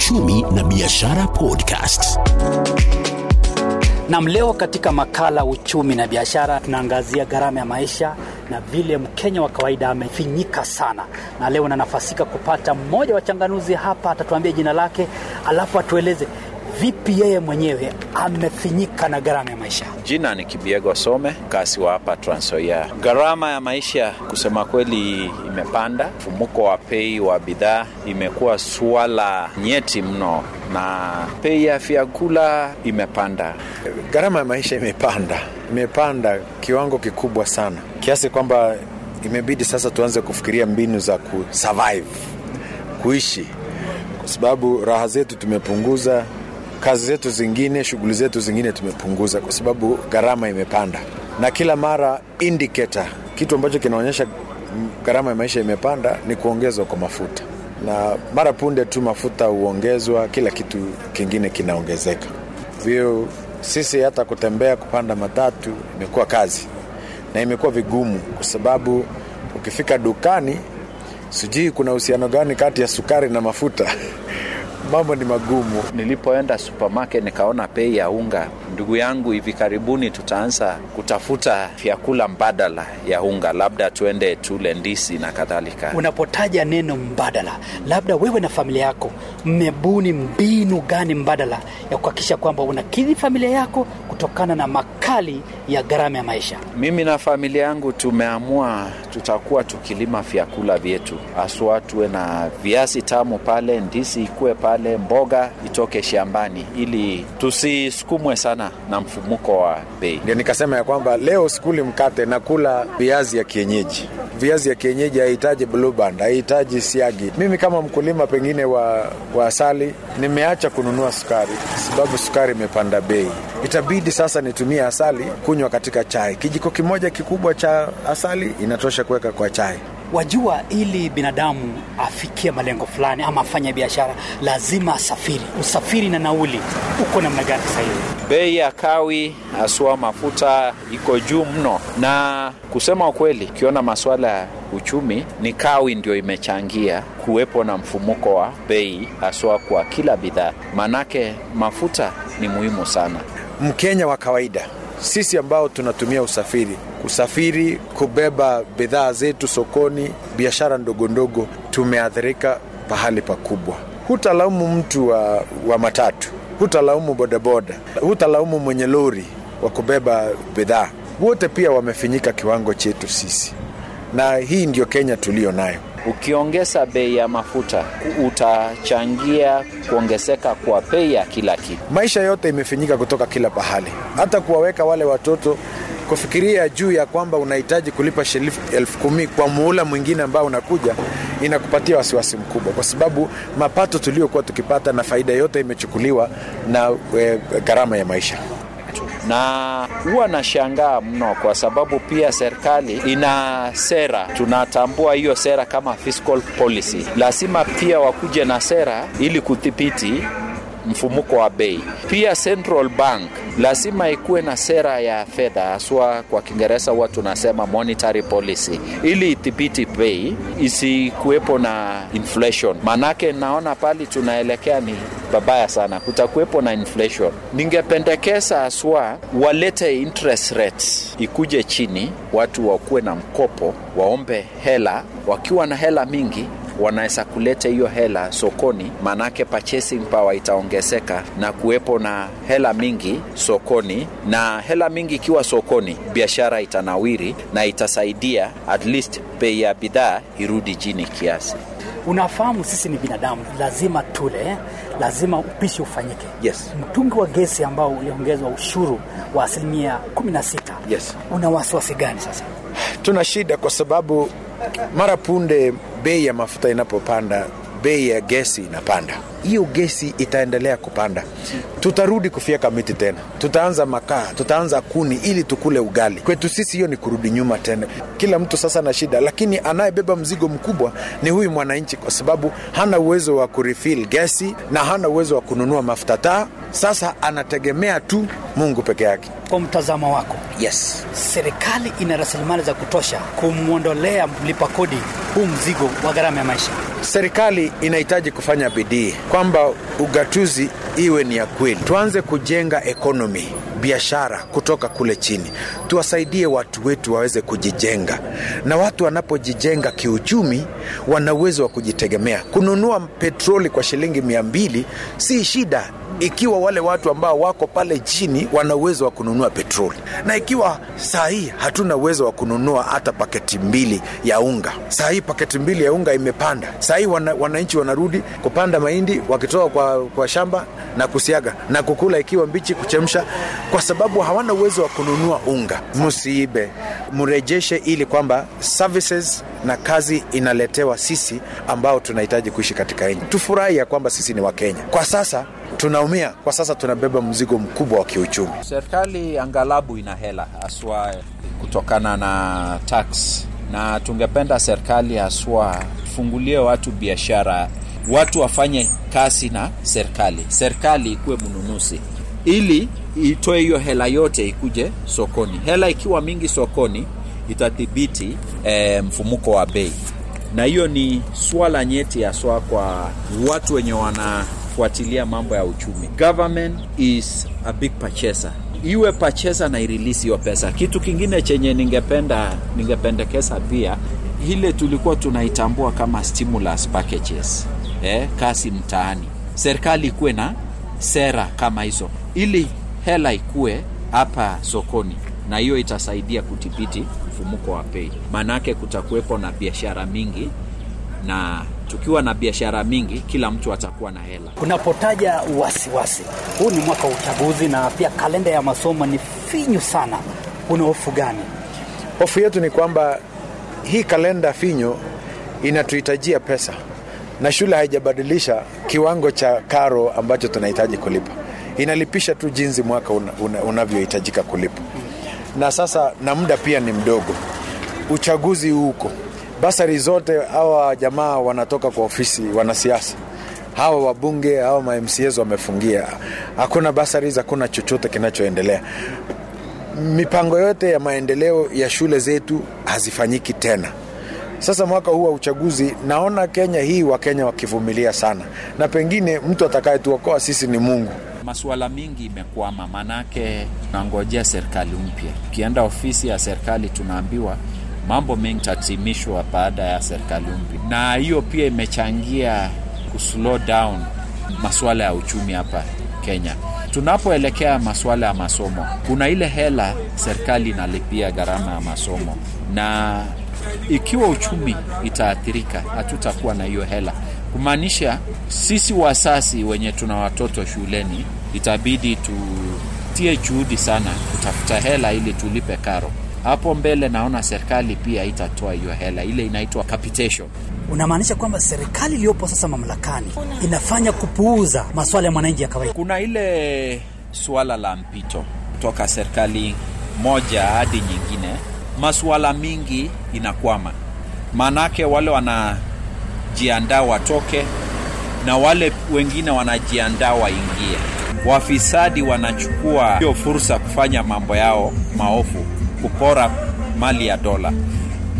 Uchumi na Biashara Podcast. Nam, leo katika makala uchumi na biashara tunaangazia gharama ya maisha na vile Mkenya wa kawaida amefinyika sana, na leo nanafasika kupata mmoja wa changanuzi hapa, atatuambia jina lake, alafu atueleze vipi yeye mwenyewe amefinyika na gharama ya maisha. Jina ni Kibiego Some, mkazi wa hapa Trans Nzoia. Gharama ya maisha kusema kweli imepanda. Mfumuko wa bei wa bidhaa imekuwa suala nyeti mno, na bei ya vyakula imepanda. Gharama ya maisha imepanda, imepanda kiwango kikubwa sana, kiasi kwamba imebidi sasa tuanze kufikiria mbinu za kusurvive, kuishi, kwa sababu raha zetu tumepunguza, kazi zetu zingine, shughuli zetu zingine tumepunguza, kwa sababu gharama imepanda. Na kila mara indicator, kitu ambacho kinaonyesha gharama ya maisha imepanda ni kuongezwa kwa mafuta, na mara punde tu mafuta huongezwa, kila kitu kingine kinaongezeka. Vio sisi hata kutembea, kupanda matatu imekuwa kazi na imekuwa vigumu, kwa sababu ukifika dukani, sijui kuna uhusiano gani kati ya sukari na mafuta mambo ni magumu. Nilipoenda supermarket nikaona bei ya unga, ndugu yangu, hivi karibuni tutaanza kutafuta vyakula mbadala ya unga, labda tuende tule ndisi na kadhalika. Unapotaja neno mbadala, labda wewe na familia yako mmebuni mbinu gani mbadala ya kuhakikisha kwamba unakidhi familia yako kutokana na makali ya gharama ya maisha? Mimi na familia yangu tumeamua tutakuwa tukilima vyakula vyetu, haswa tuwe na viazi tamu pale, ndisi ikuwe pale, mboga itoke shambani, ili tusisukumwe sana na mfumuko wa bei. Ndio nikasema ya kwamba leo sikuli mkate, nakula viazi ya kienyeji. Viazi ya kienyeji haihitaji blue band, haihitaji siagi. Mimi kama mkulima pengine wa, wa asali nimeacha kununua sukari sababu sukari imepanda bei. Itabidi sasa nitumie asali kunywa katika chai. Kijiko kimoja kikubwa cha asali inatosha kuweka kwa chai. Wajua, ili binadamu afikie malengo fulani ama afanye biashara, lazima asafiri. Usafiri na nauli uko namna gani sasa hivi? Bei ya kawi haswa mafuta iko juu mno, na kusema ukweli, ukiona masuala ya uchumi, ni kawi ndio imechangia kuwepo na mfumuko wa bei haswa kwa kila bidhaa, maanake mafuta ni muhimu sana. Mkenya wa kawaida sisi ambao tunatumia usafiri kusafiri kubeba bidhaa zetu sokoni, biashara ndogo ndogo, tumeathirika pahali pakubwa. Hutalaumu mtu wa, wa matatu, hutalaumu bodaboda, hutalaumu mwenye lori wa kubeba bidhaa, wote pia wamefinyika kiwango chetu sisi, na hii ndio Kenya tuliyo nayo. Ukiongeza bei ya mafuta utachangia kuongezeka kwa bei ya kila kitu. Maisha yote imefinyika kutoka kila pahali, hata kuwaweka wale watoto kufikiria juu ya kwamba unahitaji kulipa shilingi elfu kumi kwa muhula mwingine ambao unakuja, inakupatia wasiwasi mkubwa, kwa sababu mapato tuliokuwa tukipata na faida yote imechukuliwa na e, gharama ya maisha na huwa nashangaa mno kwa sababu pia serikali ina sera, tunatambua hiyo sera kama fiscal policy. Lazima pia wakuje na sera ili kudhibiti mfumuko wa bei. Pia Central Bank lazima ikuwe na sera ya fedha, haswa kwa Kiingereza huwa tunasema monetary policy, ili idhibiti bei isikuwepo na inflation. Maanake naona pali tunaelekea ni babaya sana, kutakuwepo na inflation. Ningependekeza haswa walete interest rates. Ikuje chini, watu wakuwe na mkopo, waombe hela, wakiwa na hela mingi wanaweza kuleta hiyo hela sokoni, maanake purchasing power itaongezeka na kuwepo na hela mingi sokoni, na hela mingi ikiwa sokoni, biashara itanawiri na itasaidia at least bei ya bidhaa irudi chini kiasi. Unafahamu sisi ni binadamu, lazima tule, lazima upishi ufanyike. Yes. Mtungi wa gesi ambao uliongezwa ushuru wa asilimia 16, Yes. una wasiwasi gani sasa? tuna shida kwa sababu mara punde bei ya mafuta inapopanda bei ya gesi inapanda. Hiyo gesi itaendelea kupanda. Tutarudi kufyeka miti tena. Tutaanza makaa tutaanza kuni ili tukule ugali. Kwetu sisi hiyo ni kurudi nyuma tena. Kila mtu sasa na shida lakini anayebeba mzigo mkubwa ni huyu mwananchi kwa sababu hana uwezo wa kurifil gesi na hana uwezo wa kununua mafuta taa sasa anategemea tu mungu peke yake. Kwa mtazamo wako, yes. serikali ina rasilimali za kutosha kumwondolea mlipa kodi huu mzigo wa gharama ya maisha? serikali inahitaji kufanya bidii kwamba ugatuzi iwe ni ya kweli. Tuanze kujenga ekonomi biashara kutoka kule chini. Tuwasaidie watu wetu waweze kujijenga. Na watu wanapojijenga kiuchumi wana uwezo wa kujitegemea. Kununua petroli kwa shilingi mia mbili si shida ikiwa wale watu ambao wako pale chini wana uwezo wa kununua petroli. Na ikiwa saa hii hatuna uwezo wa kununua hata paketi mbili ya unga. Saa hii paketi mbili ya unga imepanda. Saa hii wana, wananchi wanarudi kupanda mahindi wakitoka kwa, kwa shamba na kusiaga na kukula ikiwa mbichi kuchemsha kwa sababu hawana uwezo wa kununua unga. Msiibe. Mrejeshe ili kwamba services na kazi inaletewa sisi ambao tunahitaji kuishi katika nchi. Tufurahi ya kwamba sisi ni wakenya kwa sasa tunaumia. Kwa sasa tunabeba mzigo mkubwa wa kiuchumi. Serikali angalabu ina hela haswa kutokana na tax. Na tungependa serikali haswa fungulie watu biashara watu wafanye kazi na serikali. Serikali ikuwe mnunuzi. Ili itoe hiyo hela yote ikuje sokoni. Hela ikiwa mingi sokoni itadhibiti e, mfumuko wa bei. Na hiyo ni swala nyeti haswa kwa watu wenye wanafuatilia mambo ya uchumi. Government is a big purchaser. Iwe purchaser na irelease hiyo pesa. Kitu kingine chenye ningependa ningependekeza pia ile tulikuwa tunaitambua kama stimulus packages eh, kasi mtaani. Serikali ikuwe na sera kama hizo. Ili hela ikuwe hapa sokoni na hiyo itasaidia kudhibiti mfumuko wa bei. Maanake kutakuwepo na biashara mingi na tukiwa na biashara mingi kila mtu atakuwa na hela. Unapotaja wasiwasi, huu ni mwaka wa uchaguzi na pia kalenda ya masomo ni finyu sana, una hofu gani? hofu yetu ni kwamba hii kalenda finyu inatuhitajia pesa na shule haijabadilisha kiwango cha karo ambacho tunahitaji kulipa. Inalipisha tu jinsi mwaka una, una, unavyohitajika kulipa. Na sasa na muda pia ni mdogo. Uchaguzi huko basari zote hawa jamaa wanatoka kwa ofisi wanasiasa. Hawa wabunge hawa mamcs wamefungia. Hakuna basaris hakuna chochote kinachoendelea. Mipango yote ya maendeleo ya shule zetu hazifanyiki tena. Sasa mwaka huu wa uchaguzi naona kenya hii wakenya wakivumilia sana. Na pengine mtu atakayetuokoa sisi ni mungu. Masuala mingi imekwama manake tunangojea serikali mpya. Ukienda ofisi ya serikali tunaambiwa mambo mengi tatimishwa baada ya serikali mpya. Na hiyo pia imechangia kuslow down masuala ya uchumi hapa kenya. Tunapoelekea masuala ya masomo kuna ile hela serikali inalipia gharama ya masomo. Na ikiwa uchumi itaathirika hatutakuwa na hiyo hela. Kumaanisha sisi wasasi wenye tuna watoto shuleni itabidi tutie juhudi sana kutafuta hela ili tulipe karo hapo mbele naona serikali pia itatoa hiyo hela. Ile inaitwa capitation. Unamaanisha kwamba serikali iliyopo sasa mamlakani inafanya kupuuza maswala ya mwananchi ya kawaida? kuna ile suala la mpito kutoka serikali moja hadi nyingine. Masuala mingi inakwama. Maanake wale wanajiandaa watoke na wale wengine wanajiandaa waingie. Wafisadi wanachukua hiyo fursa kufanya mambo yao maofu kupora mali ya dola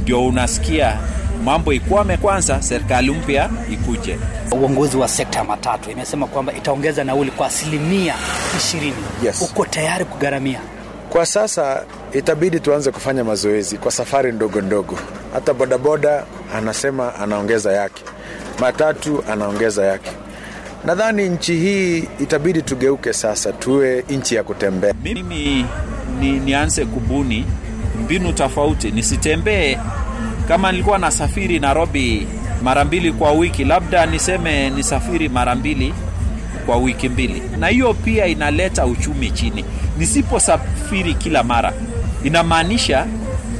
ndio unasikia mambo ikwame kwanza serikali mpya ikuje Uongozi wa sekta ya matatu imesema kwamba itaongeza nauli kwa asilimia ishirini. Yes. Uko tayari kugharamia? kwa sasa itabidi tuanze kufanya mazoezi kwa safari ndogo ndogo hata bodaboda anasema anaongeza yake matatu anaongeza yake nadhani nchi hii itabidi tugeuke sasa tuwe nchi ya kutembea mimi ni, nianze kubuni mbinu tofauti nisitembee. Kama nilikuwa nasafiri nairobi mara mbili kwa wiki labda niseme nisafiri mara mbili kwa wiki mbili. Na hiyo pia inaleta uchumi chini. Nisiposafiri kila mara inamaanisha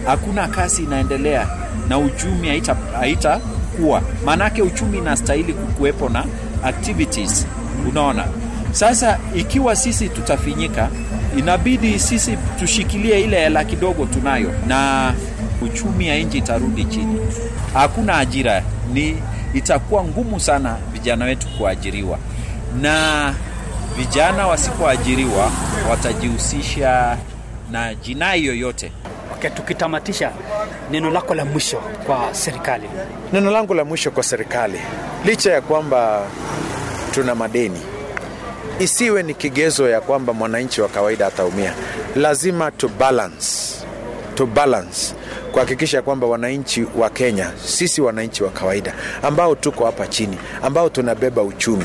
hakuna kazi inaendelea na uchumi haita, haita kukua, maanake uchumi inastahili kukuwepo na activities, unaona. Sasa ikiwa sisi tutafinyika, inabidi sisi tushikilie ile hela kidogo tunayo, na uchumi ya nchi itarudi chini. Hakuna ajira, ni itakuwa ngumu sana vijana wetu kuajiriwa, na vijana wasipoajiriwa watajihusisha na jinai yoyote. Okay, tukitamatisha neno lako la mwisho kwa serikali. Neno langu la mwisho kwa serikali, licha ya kwamba tuna madeni, isiwe ni kigezo ya kwamba mwananchi wa kawaida ataumia. Lazima to balance, to balance kuhakikisha kwamba wananchi wa Kenya, sisi wananchi wa kawaida ambao tuko hapa chini, ambao tunabeba uchumi,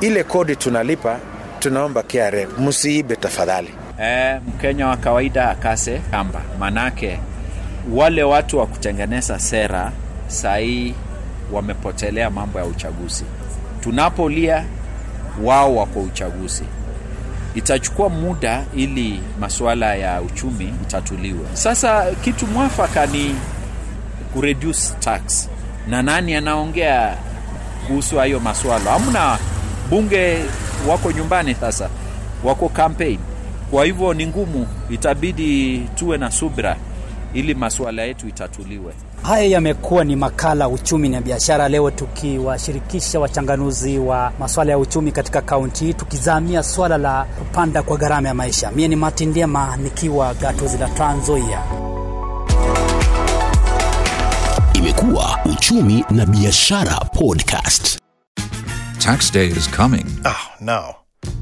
ile kodi tunalipa, tunaomba KRA msiibe tafadhali. E, Mkenya wa kawaida akase kamba, manake wale watu wa kutengeneza sera sahii wamepotelea mambo ya uchaguzi. Tunapolia wao wako uchaguzi, itachukua muda ili masuala ya uchumi itatuliwe. Sasa kitu mwafaka ni kureduce tax, na nani anaongea kuhusu hayo maswala? Hamna bunge, wako nyumbani sasa, wako campaign. Kwa hivyo ni ngumu, itabidi tuwe na subra ili masuala yetu itatuliwe. Haya yamekuwa ni makala uchumi na biashara, leo tukiwashirikisha wachanganuzi wa masuala ya uchumi katika kaunti hii, tukizamia swala la kupanda kwa gharama ya maisha. Mie ni Martin Ndema nikiwa gatuzi la Trans Nzoia. Imekuwa uchumi na biashara podcast. Tax day is coming. Oh, no.